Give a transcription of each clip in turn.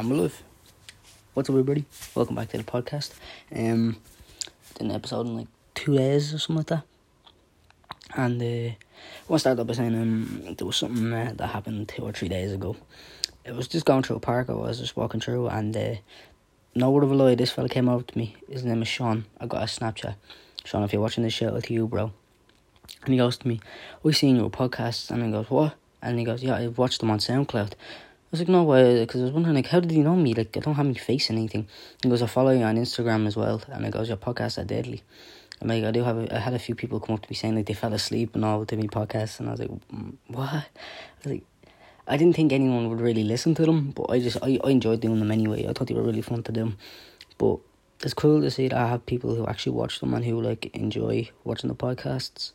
I'm alive. What's up, everybody? Welcome back to the podcast. Um, did an episode in like two days or something like that. And uh, I want start off by saying um, there was something uh, that happened two or three days ago. It was just going through a park. I was just walking through, and uh, no word of a lie, this fella came over to me. His name is Sean. I got a Snapchat. Sean, if you're watching this, shout out to you, bro. And he goes to me, we've seen your podcast," and I goes, "What?" And he goes, "Yeah, I've watched them on SoundCloud." I was like, no way, because I was wondering, like, how did he know me? Like, I don't have any face in anything. He goes, I follow you on Instagram as well. And I goes, your podcasts are deadly. I'm like, I do have, a, I had a few people come up to me saying, like, they fell asleep and all to me podcasts. And I was like, mm, what? I was like, I didn't think anyone would really listen to them, but I just, I, I enjoyed doing them anyway. I thought they were really fun to do. But it's cool to see that I have people who actually watch them and who, like, enjoy watching the podcasts.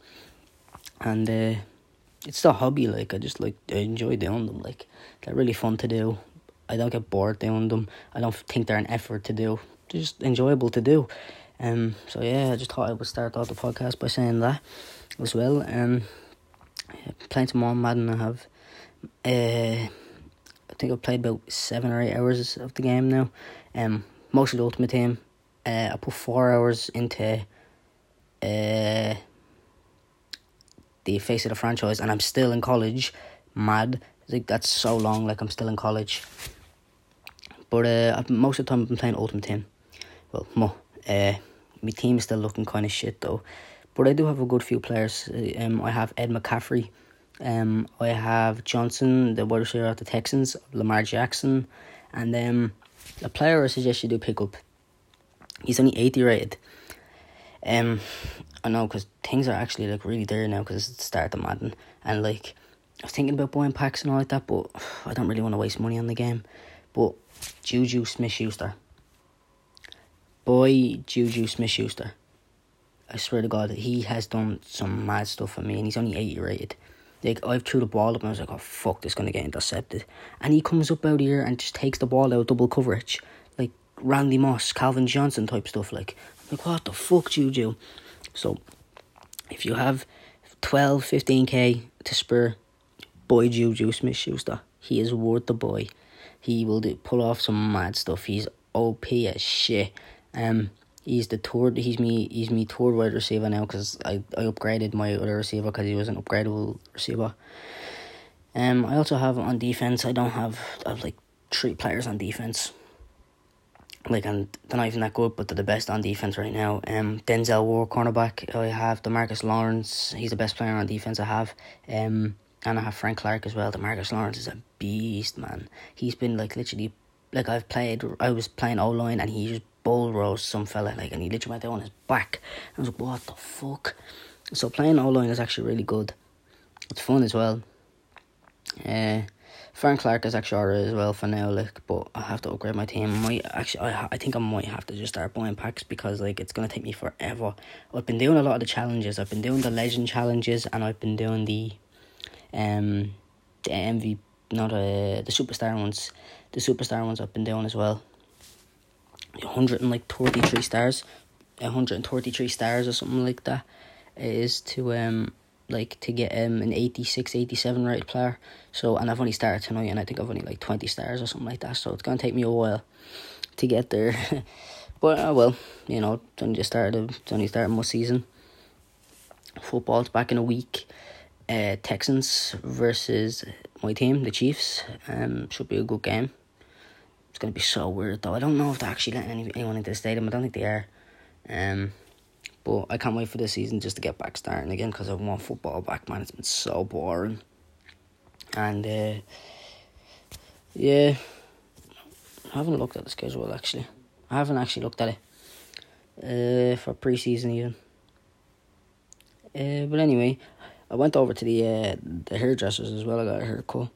And, uh, it's a hobby. Like I just like I enjoy doing them. Like they're really fun to do. I don't get bored doing them. I don't think they're an effort to do. They're just enjoyable to do. Um. So yeah, I just thought I would start off the podcast by saying that as well. Um. Playing more Madden, I have. Uh, I think I've played about seven or eight hours of the game now. Um, mostly Ultimate Team. Uh, I put four hours into. Uh the face of the franchise, and I'm still in college. Mad. Like that's so long. Like I'm still in college. But uh, most of the time been playing Ultimate Team. Well, mo. Uh, my team is still looking kind of shit though. But I do have a good few players. Um, I have Ed McCaffrey. Um, I have Johnson, the wide receiver of the Texans, Lamar Jackson, and um, a player I suggest you do pick up. He's only eighty rated. Um, I know because things are actually like really there now because it's the start of Madden and like I was thinking about buying packs and all like that, but I don't really want to waste money on the game. But Juju Smith Schuster, boy, Juju Smith Schuster. I swear to God, he has done some mad stuff for me, and he's only eighty rated. Like I've threw the ball up, and I was like, "Oh fuck, this is gonna get intercepted," and he comes up out here and just takes the ball out double coverage, like Randy Moss, Calvin Johnson type stuff. Like, I'm like what the fuck, Juju? So, if you have 12, 15k to spur, boy Juju Smith Schuster, he is worth the boy. He will do, pull off some mad stuff. He's OP as shit. Um, he's the third. He's me. He's me third wide receiver now because I, I upgraded my other receiver because he was an upgradable receiver. Um, I also have on defense. I don't have. I have like three players on defense like and they're not even that good, but they're the best on defense right now. Um, Denzel Ward, cornerback. I have Demarcus Lawrence. He's the best player on defense I have. Um, and I have Frank Clark as well. Demarcus Lawrence is a beast, man. He's been like literally, like I've played. I was playing O line and he just bull rose some fella like, and he literally went down on his back. I was like, what the fuck? So playing O line is actually really good. It's fun as well. Uh, Frank Clark is actually alright as well for now, like, but I have to upgrade my team. I might actually, I, I think I might have to just start buying packs because like it's gonna take me forever. I've been doing a lot of the challenges. I've been doing the legend challenges, and I've been doing the, um, the MV, not uh, the superstar ones. The superstar ones I've been doing as well. Hundred and like stars, hundred and thirty three stars or something like that, is to um like to get um an 86 87 rated player. So and i've only started tonight and i think i've only like 20 stars or something like that. So it's gonna take me a while to get there. But uh, well you know it's only just started it's only started my season. Football's back in a week. Uh texans versus my team the chiefs. Um should be a good game. It's gonna be so weird though. I don't know if they're actually letting any, anyone into the stadium. I don't think they are. Um but I can't wait for the season just to get back starting again because I want football back, man. It's been so boring. And uh, yeah, I haven't looked at the schedule actually. I haven't actually looked at it uh, for preseason even. Uh, but anyway, I went over to the uh, the hairdressers as well. I got a haircut,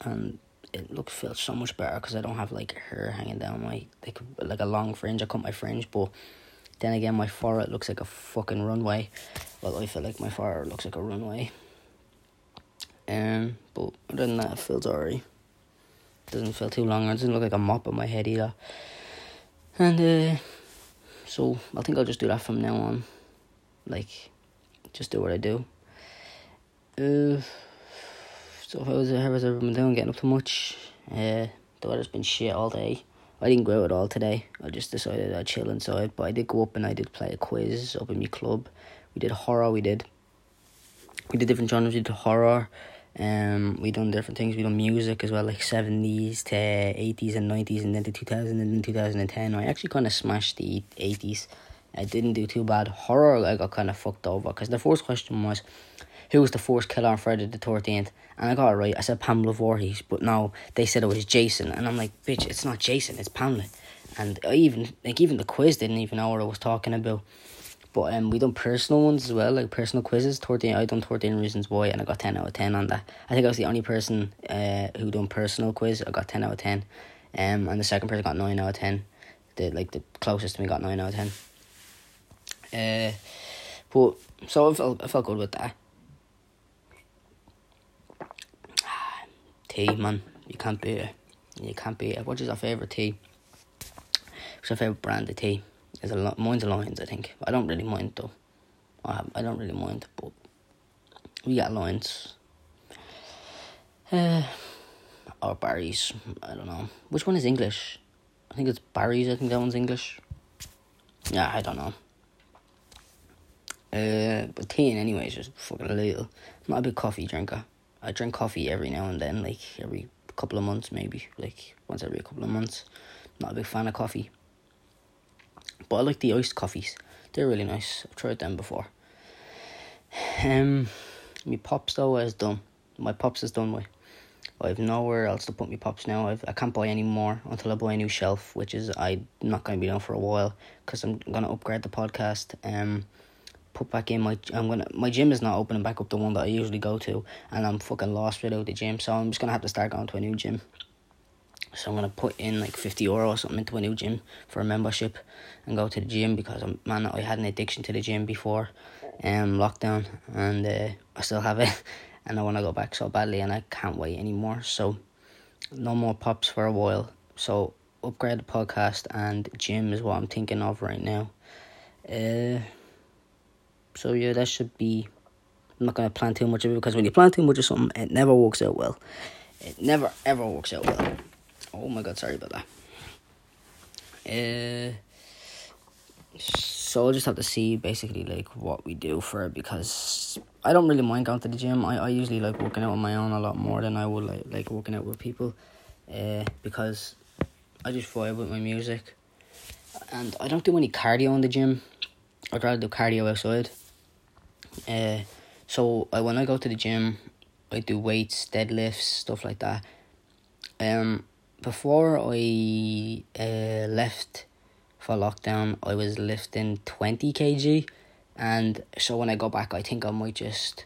and it looked felt so much better because I don't have like hair hanging down my like like a long fringe. I cut my fringe, but then again, my forehead looks like a fucking runway. Well, I feel like my forehead looks like a runway. Um, but other than that, it feels alright. Doesn't feel too long. It doesn't look like a mop on my head either. And uh, so I think I'll just do that from now on. Like, just do what I do. Uh, so how was how was everyone doing? Getting up to much? Uh, The weather's been shit all day. I didn't go out at all today. I just decided I'd chill inside. But I did go up and I did play a quiz up in my club. We did horror. We did. We did different genres. We did horror. Um, we done different things. We done music as well, like seventies to eighties and nineties, and then to two thousand and then two thousand and ten. I actually kind of smashed the eighties. I didn't do too bad. Horror, I got kind of fucked over because the first question was, who was the first killer on Friday the thirteenth? And I got it right. I said Pamela Voorhees, but no, they said it was Jason, and I'm like, bitch, it's not Jason, it's Pamela. And I even like even the quiz didn't even know what I was talking about. But um, we done personal ones as well, like personal quizzes. Thirteen, I done thirteen reasons why, and I got ten out of ten on that. I think I was the only person uh who done personal quiz. I got ten out of ten, um, and the second person got nine out of ten. The like the closest to me got nine out of ten. Uh, but so I felt I felt good with that. Tea, man, you can't beat it. You can't beat it. What is your favorite tea? What's your favorite brand of tea? Is a lot. Mine's a Lyons, I think. I don't really mind though. I I don't really mind, but we got Lyons. Uh, or Barry's. I don't know. Which one is English? I think it's Barry's. I think that one's English. Yeah, I don't know. Uh, but tea, anyway, is just fucking a little. I'm not a big coffee drinker. I drink coffee every now and then, like every couple of months, maybe, like once every couple of months. Not a big fan of coffee. But I like the iced coffees. They're really nice. I've tried them before. Um, my pops though is done. My pops is done with. I have nowhere else to put my pops now. I've, I can't buy any more until I buy a new shelf, which is I'm not going to be done for a while because I'm going to upgrade the podcast. Um, put back in my I'm gonna my gym is not opening back up the one that I usually go to, and I'm fucking lost without the gym. So I'm just gonna have to start going to a new gym. So I'm gonna put in like fifty euro or something into a new gym for a membership, and go to the gym because I'm man I had an addiction to the gym before, um lockdown, and uh, I still have it, and I want to go back so badly, and I can't wait anymore. So no more pops for a while. So upgrade the podcast and gym is what I'm thinking of right now. Uh, so yeah, that should be. I'm not gonna plan too much of it because when you plan too much of something, it never works out well. It never ever works out well. Oh my god, sorry about that. Uh, so I'll just have to see basically like what we do for it because I don't really mind going to the gym. I, I usually like working out on my own a lot more than I would like like working out with people, uh, because I just vibe with my music, and I don't do any cardio in the gym. I'd rather do cardio outside. Uh, so I when I go to the gym, I do weights, deadlifts, stuff like that. Um, before I uh, left for lockdown, I was lifting twenty kg, and so when I go back, I think I might just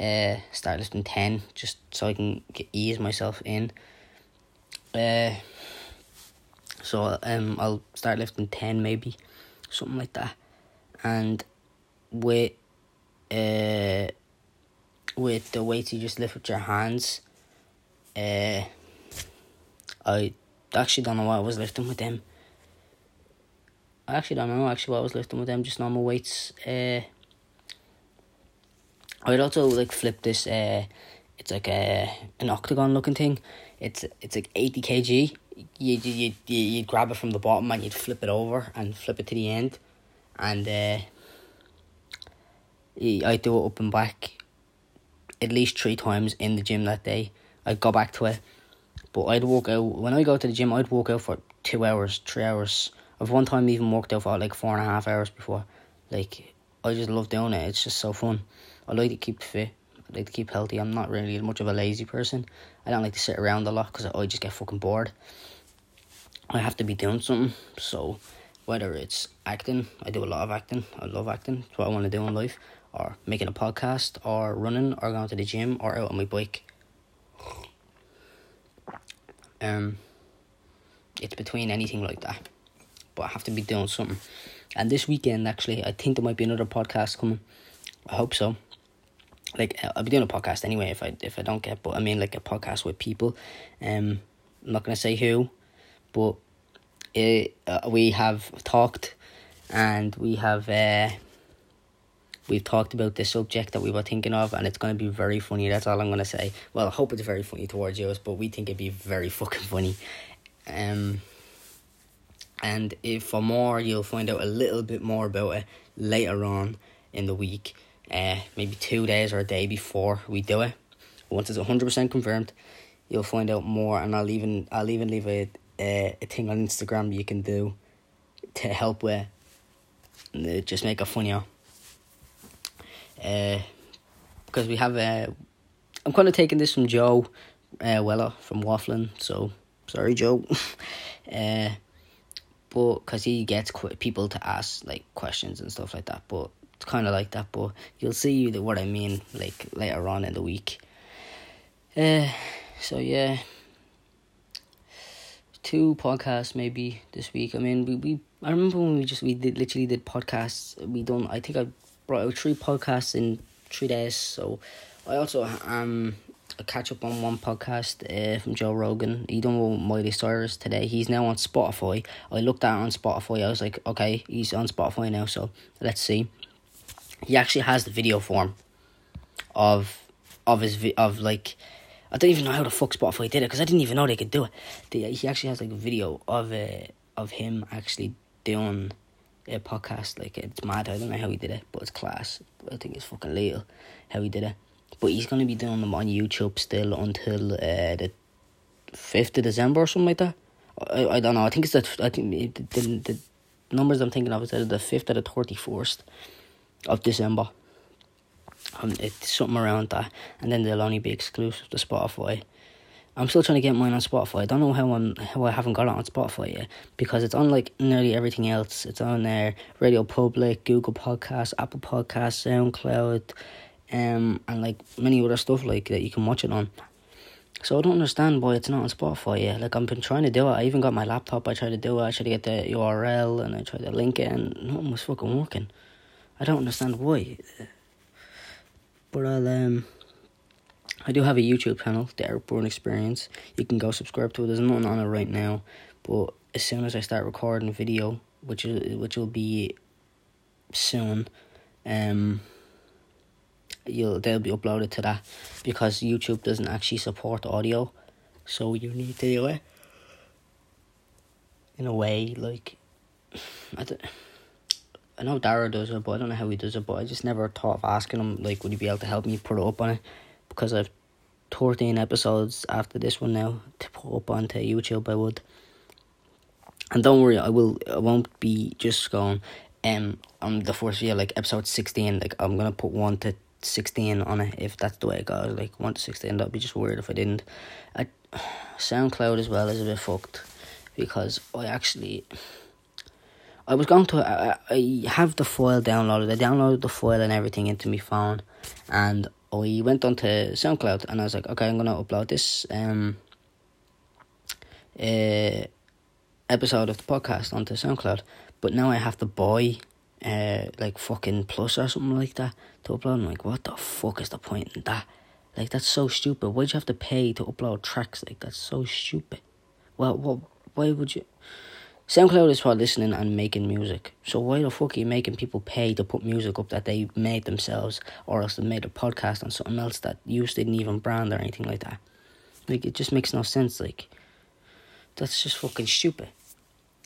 uh start lifting ten, just so I can get, ease myself in. Uh, so um, I'll start lifting ten maybe, something like that, and with uh, with the weights you just lift with your hands. Uh, I actually don't know what I was lifting with them. I actually don't know actually what I was lifting with them, just normal weights. Uh, I'd also like flip this. Uh, it's like a an octagon looking thing. It's it's like eighty kg. You you you you grab it from the bottom and you'd flip it over and flip it to the end, and uh, I do it up and back at least three times in the gym that day. I'd go back to it. But I'd walk out when I go to the gym I'd walk out for two hours, three hours. I've one time even worked out for like four and a half hours before. Like I just love doing it. It's just so fun. I like to keep fit. I like to keep healthy. I'm not really much of a lazy person. I don't like to sit around a lot because I just get fucking bored. I have to be doing something. So whether it's acting, I do a lot of acting. I love acting. It's what I want to do in life or making a podcast or running or going to the gym or out on my bike. Um, it's between anything like that, but I have to be doing something. And this weekend, actually, I think there might be another podcast coming. I hope so. Like I'll be doing a podcast anyway if I if I don't get, but I mean like a podcast with people. Um, I'm not gonna say who, but it, uh, we have talked, and we have uh we've talked about the subject that we were thinking of, and it's going to be very funny. That's all I'm going to say. Well, I hope it's very funny towards you, but we think it'd be very fucking funny. Um, and if for more, you'll find out a little bit more about it later on in the week. Uh, maybe two days or a day before we do it. Once it's hundred percent confirmed, you'll find out more, and I'll even I'll even leave a a, a thing on Instagram you can do to help with just make it funnier. Uh, because we have uh, I'm kind of taking this from Joe uh, Weller from Waffling, so sorry, Joe. uh, but because he gets qu- people to ask like questions and stuff like that, but it's kind of like that. But you'll see what I mean like later on in the week. Uh, so yeah, two podcasts maybe this week. I mean, we, we I remember when we just we did literally did podcasts. We done. I think I brought out three podcasts in three days. So I also um catch up on one podcast uh, from Joe Rogan. He done with Miley Cyrus today. He's now on Spotify. I looked at on Spotify. I was like, okay, he's on Spotify now. So let's see. He actually has the video form of of his vi- of like I don't even know how the fuck Spotify did it because I didn't even know they could do it. He actually has like a video of uh, of him actually doing a podcast. Like it's mad. I don't know how he did it, but it's class. I think it's fucking lethal how he did it. But he's gonna be doing them on YouTube still until uh, the fifth of December or something like that. I, I don't know. I think it's the I think the, the, the numbers I'm thinking of is either the fifth or the thirty first of December. Um, it's something around that, and then they'll only be exclusive to Spotify. I'm still trying to get mine on Spotify. I don't know how I'm how I haven't got it on Spotify yet because it's on like nearly everything else. It's on there, Radio Public, Google Podcasts, Apple Podcasts, SoundCloud, um, and like many other stuff like that you can watch it on. So I don't understand why it's not on Spotify yet. Like I've been trying to do it. I even got my laptop. I tried to do it. I tried to get the URL and I tried to link it, and nothing was fucking working. I don't understand why. But I'll um. I do have a YouTube channel, The Outborn Experience. You can go subscribe to it. There's nothing on it right now, but as soon as I start recording video, which is which will be soon, um, you'll they'll be uploaded to that because YouTube doesn't actually support audio, so you need to do it in a way like I don't. I know Dara does it, but I don't know how he does it. But I just never thought of asking him, like, would he be able to help me put it up on it? Because I've 13 episodes after this one now to put up onto YouTube, I would. And don't worry, I will. I won't be just going. Um, on the first video, like episode sixteen, like I'm gonna put one to sixteen on it if that's the way it goes. Like one to sixteen, that'd be just weird if I didn't. I, SoundCloud as well is a bit fucked because I actually I was going to. I, I have the file downloaded. I downloaded the file and everything into my phone, and I went onto SoundCloud and I was like, okay, I'm gonna upload this um uh, episode of the podcast onto SoundCloud. But now I have to buy uh like fucking plus or something like that to upload. I'm like, what the fuck is the point in that? Like that's so stupid. Why'd you have to pay to upload tracks? Like that's so stupid. Well, what? Why would you? SoundCloud is for listening and making music. So why the fuck are you making people pay to put music up that they made themselves, or else they made a podcast on something else that you didn't even brand or anything like that? Like it just makes no sense. Like that's just fucking stupid.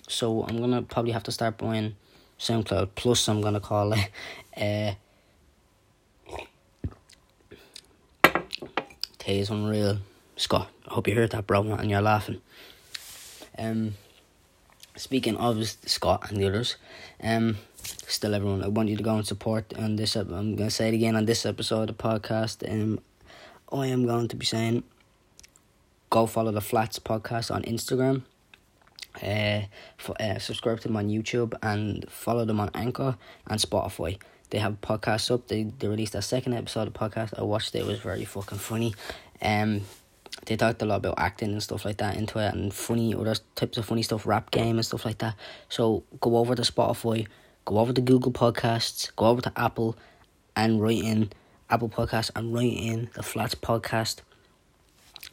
So I'm gonna probably have to start buying SoundCloud Plus. I'm gonna call it. Uh, Tay is unreal, Scott. I hope you heard that, bro, and you're laughing. Um speaking of Scott and the others, um, still everyone, I want you to go and support on this. I'm gonna say it again on this episode of the podcast. Um, I am going to be saying, go follow the Flats podcast on Instagram. Uh, for, uh, subscribe to them on YouTube and follow them on Anchor and Spotify. They have podcasts up. They they released a second episode of podcast. I watched it. It was very fucking funny. Um, they talked a lot about acting and stuff like that into it and funny other types of funny stuff, rap game and stuff like that. So go over to Spotify, go over to Google Podcasts, go over to Apple and write in Apple Podcasts and write in the Flats Podcast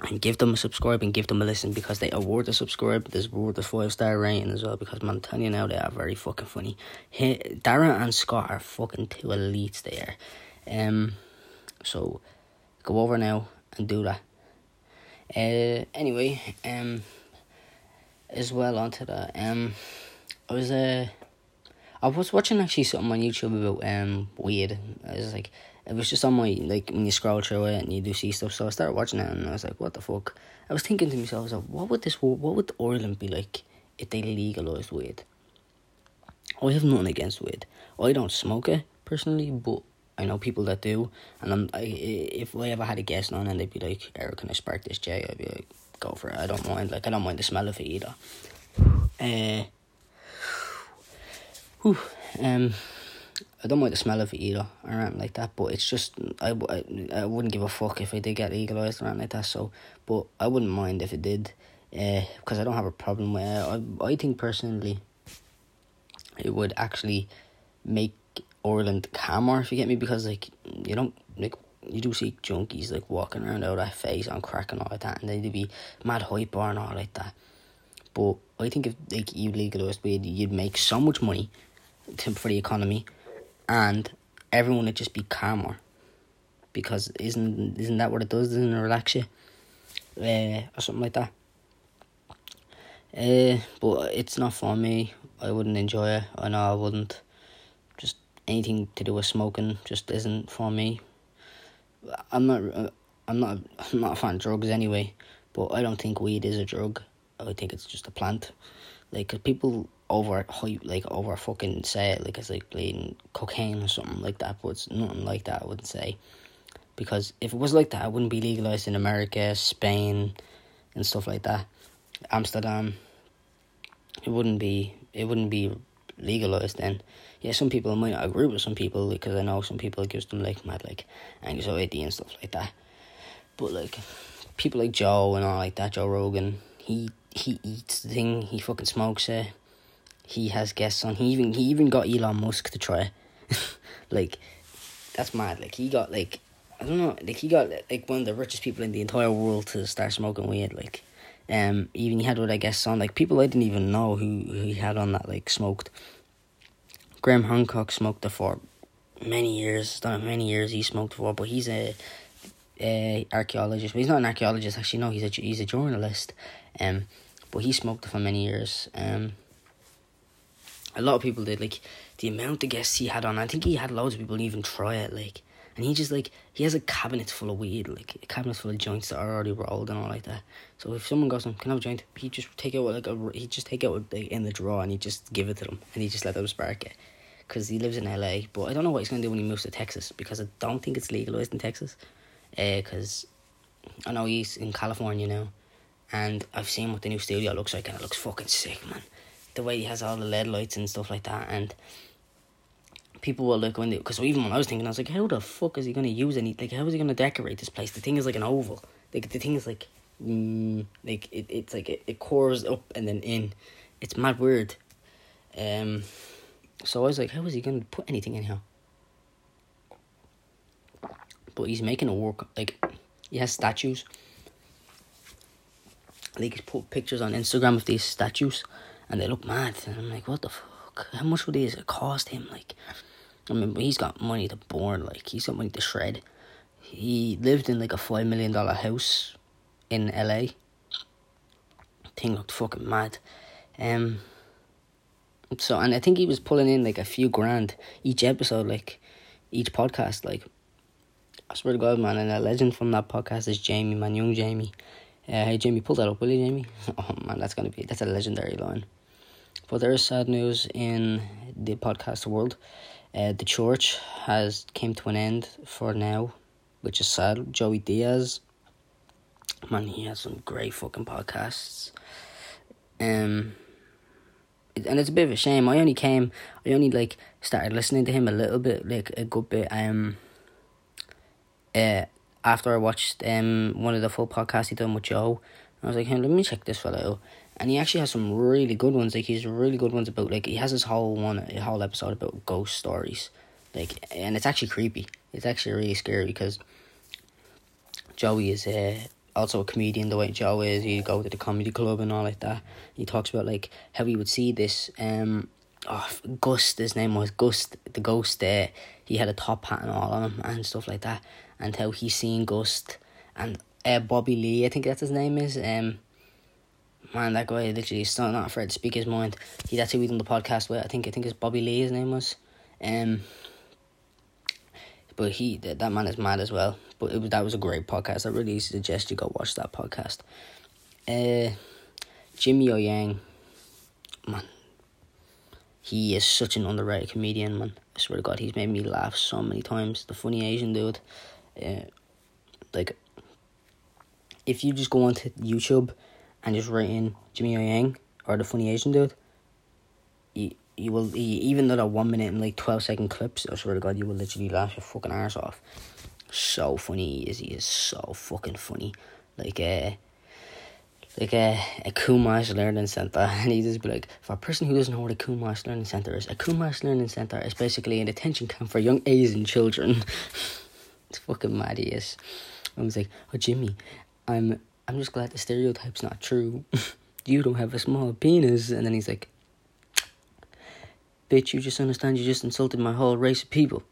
and give them a subscribe and give them a listen because they award the subscribe. There's worth a five star rating as well because man, I'm telling you now they are very fucking funny. He, Darren and Scott are fucking two elites there. Um, so go over now and do that. Uh, anyway, um, as well onto that. Um, I was uh, I was watching actually something on YouTube about um weed. I was like it was just on my like when you scroll through it and you do see stuff. So I started watching it and I was like, what the fuck? I was thinking to myself, I was like, what would this what would Ireland be like if they legalized weed? I have nothing against weed. I don't smoke it personally, but I know people that do. And I'm I, if I ever had a guest on and they'd be like, Eric, can I spark this J? I'd be like, go for it. I don't mind. Like I don't mind the smell of it either. Uh, whew, um I don't mind the smell of it either or anything like that, but it's just I, I, I wouldn't give a fuck if it did get legalized or anything like that. So, but I wouldn't mind if it did, because uh, I don't have a problem with it. I I think personally, it would actually make Ireland calmer if you get me, because like you don't like you do see junkies like walking around out that face on crack and all like that, and they'd be mad hyper and all like that. But I think if like you legalized weed, you'd make so much money to, for the economy and everyone would just be calmer because isn't isn't that what it does? Doesn't it relax you, uh, or something like that? Uh, but it's not for me. I wouldn't enjoy it. I know I wouldn't. Anything to do with smoking just isn't for me. I'm not. Uh, I'm not. I'm not a fan of drugs anyway. But I don't think weed is a drug. I think it's just a plant. Like, cause people over like over fucking say it like it's like bleeding cocaine or something like that, but it's nothing like that. I wouldn't say because if it was like that, it wouldn't be legalized in America, Spain, and stuff like that. Amsterdam, it wouldn't be. It wouldn't be legalized then. Yeah, some people might not agree with some people because I know some people it gives them like mad like anxiety and stuff like that. But like people like Joe and all like that, Joe Rogan, he he eats the thing, he fucking smokes it he has guests on. He even he even got Elon Musk to try. like that's mad. Like he got like I don't know. Like he got like one of the richest people in the entire world to start smoking weed. Like um even he had what I guess on like people I didn't even know who, who he had on that like smoked. Graham Hancock smoked for many years. Done many years he smoked for, but he's a, a archaeologist. But he's not an archaeologist actually. No, he's a he's a journalist. Um, but he smoked for many years. Um, a lot of people did like the amount of guests he had on. I think he had loads of people even try it, like, and he just like he has a cabinet full of weed, like a cabinet full of joints that are already rolled and all like that. So if someone goes, "Can I have a joint?" He just take it out like a he just take out like, in the drawer and he just give it to them and he just let them spark it, because he lives in LA. But I don't know what he's gonna do when he moves to Texas because I don't think it's legalized in Texas, because uh, I know he's in California now, and I've seen what the new studio looks like and it looks fucking sick, man the way he has all the LED lights and stuff like that, and people will look when they because even when I was thinking, I was like, how the fuck is he gonna use any? Like, how is he gonna decorate this place? The thing is like an oval. Like the thing is like, mm, like it, it's like it, it cores up and then in. It's mad weird. Um, so I was like, how is he gonna put anything in here? But he's making it work. Like he has statues. Like he's put pictures on Instagram of these statues and they look mad. And I'm like, what the fuck? How much would these cost him? Like, I mean, he's got money to burn. Like, he's got money to shred. He lived in like a five million dollar house in LA. Thing looked fucking mad. Um. So and I think he was pulling in like a few grand each episode, like each podcast. Like, I swear to God, man, and a legend from that podcast is Jamie, man, young Jamie. Uh, hey Jamie, pull that up, will you, Jamie? Oh man, that's gonna be that's a legendary line. But there is sad news in the podcast world. Uh, the church has came to an end for now, which is sad. Joey Diaz, man, he has some great fucking podcasts. Um, and it's a bit of a shame. I only came, I only like started listening to him a little bit, like a good bit. Um, uh, after I watched um one of the full podcasts he done with Joe, I was like, hey, let me check this fella out. And he actually has some really good ones. Like he's really good ones about like he has this whole one a whole episode about ghost stories. Like and it's actually creepy. It's actually really scary because Joey is uh also a comedian the way Joe is. He'd go to the comedy club and all like that. He talks about like how he would see this um oh Gust his name was Gust the ghost there. he had a top hat and all on him and stuff like that. And how he's seen Gust and uh, Bobby Lee, I think that's his name is. Um man, that guy literally is not, afraid to speak his mind. He that's who we done the podcast with. I think I think it's Bobby Lee his name was. Um but he that, that man is mad as well. But it was that was a great podcast. I really suggest you go watch that podcast. Uh, Jimmy O Yang, man, he is such an underrated comedian, man. I swear to God, he's made me laugh so many times. The funny Asian dude, uh, like, if you just go onto YouTube and just write in Jimmy O Yang or the funny Asian dude, you you will even though that one minute and like twelve second clips, I swear to God, you will literally laugh your fucking arse off. So funny he is. He is so fucking funny. Like uh like a a Kumon Learning Center, and he just be like, for a person who doesn't know what a Kumon Learning Center is, a Kumon Learning Center is basically an detention camp for young Asian children. it's fucking mad. He is. I was like, oh Jimmy, I'm I'm just glad the stereotype's not true. you don't have a small penis, and then he's like, bitch, you just understand you just insulted my whole race of people.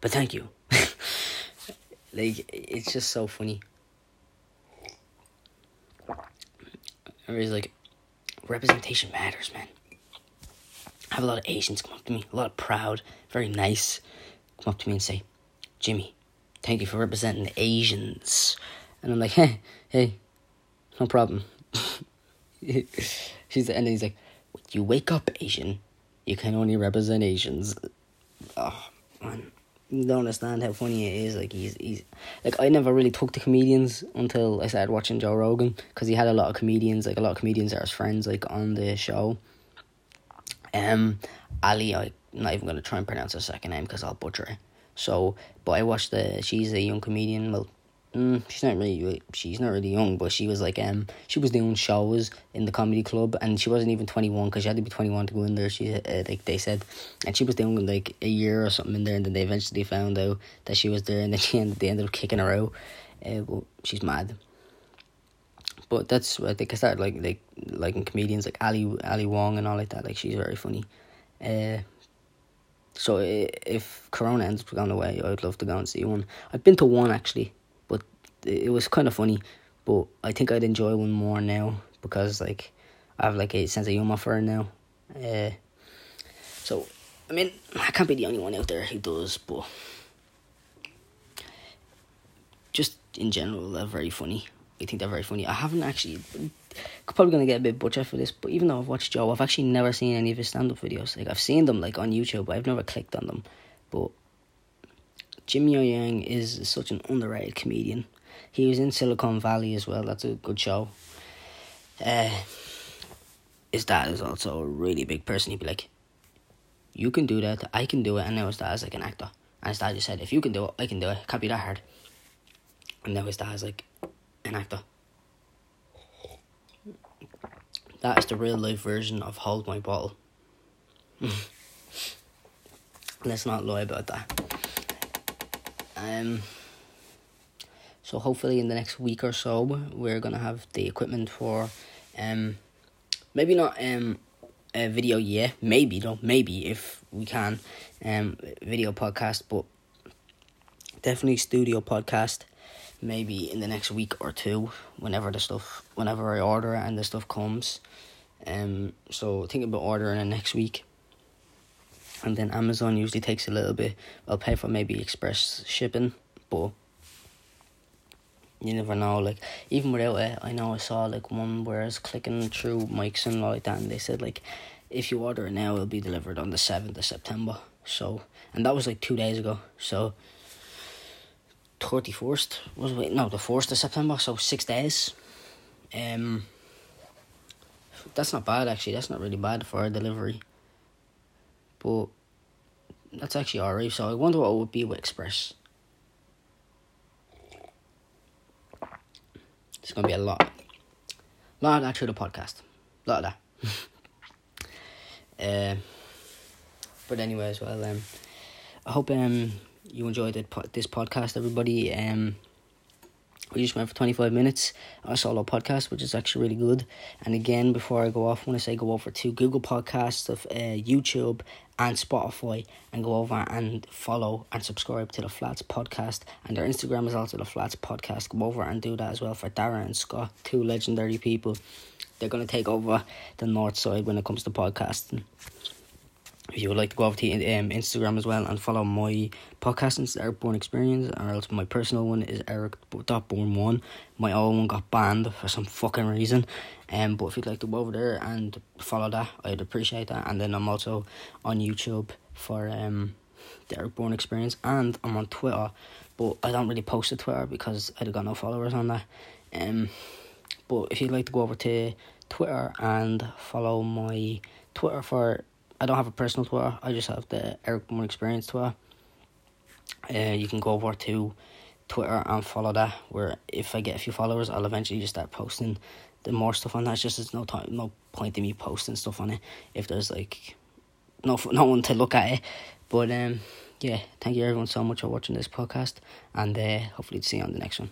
But thank you. like, it's just so funny. Or he's like, representation matters, man. I have a lot of Asians come up to me, a lot of proud, very nice, come up to me and say, Jimmy, thank you for representing the Asians. And I'm like, hey, hey, no problem. She's and he's like, you wake up Asian you can only represent Asians. Oh man, you don't understand how funny it is. Like he's he's like I never really talked to comedians until I started watching Joe Rogan because he had a lot of comedians. Like a lot of comedians that are his friends. Like on the show. Um, Ali, I'm not even gonna try and pronounce her second name because I'll butcher it. So, but I watched the. She's a young comedian. Well, Mm, she's not really she's not really young, but she was like um she was doing shows in the comedy club, and she wasn't even twenty one because she had to be twenty one to go in there. She uh, like they said, and she was doing like a year or something in there, and then they eventually found out that she was there, and then she ended they ended up kicking her out. Uh, well, she's mad. But that's what I think I started like like liking comedians like Ali Ali Wong and all like that. Like she's very funny. Uh, so if Corona ends up going away, I'd love to go and see one. I've been to one actually it was kind of funny, but I think I'd enjoy one more now because like I have like a sense of humor for it now. Uh, so I mean I can't be the only one out there who does, but just in general they're very funny. I think they're very funny. I haven't actually probably gonna get a bit butcher for this, but even though I've watched Joe, I've actually never seen any of his stand up videos. Like I've seen them like on YouTube, but I've never clicked on them. But Jimmy O Yang is such an underrated comedian. He was in Silicon Valley as well. That's a good show. Uh, his dad is also a really big person. He'd be like, "You can do that. I can do it." And now his dad's like an actor. And his dad just said, "If you can do it, I can do it. Can't be that hard." And now his dad's like an actor. That is the real life version of Hold My Bottle. Let's not lie about that. Um. So hopefully in the next week or so we're gonna have the equipment for um maybe not um a video yeah maybe though maybe if we can um video podcast but definitely studio podcast maybe in the next week or two whenever the stuff whenever I order and the stuff comes. Um so think about ordering it next week. And then Amazon usually takes a little bit I'll pay for maybe express shipping but you never know. Like even without it, I know I saw like one where I was clicking through mics and all like that, and they said like if you order it now, it'll be delivered on the seventh of September. So and that was like two days ago. So thirty first was wait no the fourth of September. So six days. Um. That's not bad actually. That's not really bad for a delivery. But that's actually alright. So I wonder what it would be with Express. It's gonna be a lot. A lot of that through the podcast. A lot of that. uh, but anyways, well, um, I hope um you enjoyed it, this podcast, everybody. Um, we just went for 25 minutes. A solo podcast which is actually really good. And again before i go off i want to say go over to google podcasts of uh, youtube and spotify and go over and follow and subscribe to the flats podcast. And their instagram is also the flats podcast. Go over and do that as well for darren and scott two legendary people. They're going to take over the north side when it comes to podcasting if you would like to go over to um, Instagram as well and follow my podcast, it's Eric Born Experience, or else my personal one is Eric Born One. My old one got banned for some fucking reason. Um, but if you'd like to go over there and follow that, I'd appreciate that. And then I'm also on YouTube for um the Eric Born Experience, and I'm on Twitter, but I don't really post to Twitter because I've got no followers on that. Um, but if you'd like to go over to Twitter and follow my Twitter for I don't have a personal Twitter. I just have the Eric Born Experience Twitter. Uh, you can go over to Twitter and follow that. Where if I get a few followers, I'll eventually just start posting the more stuff on that. It's just there's no time, no point in me posting stuff on it if there's like no no one to look at it. But um, yeah, thank you everyone so much for watching this podcast, and uh, hopefully to see you on the next one.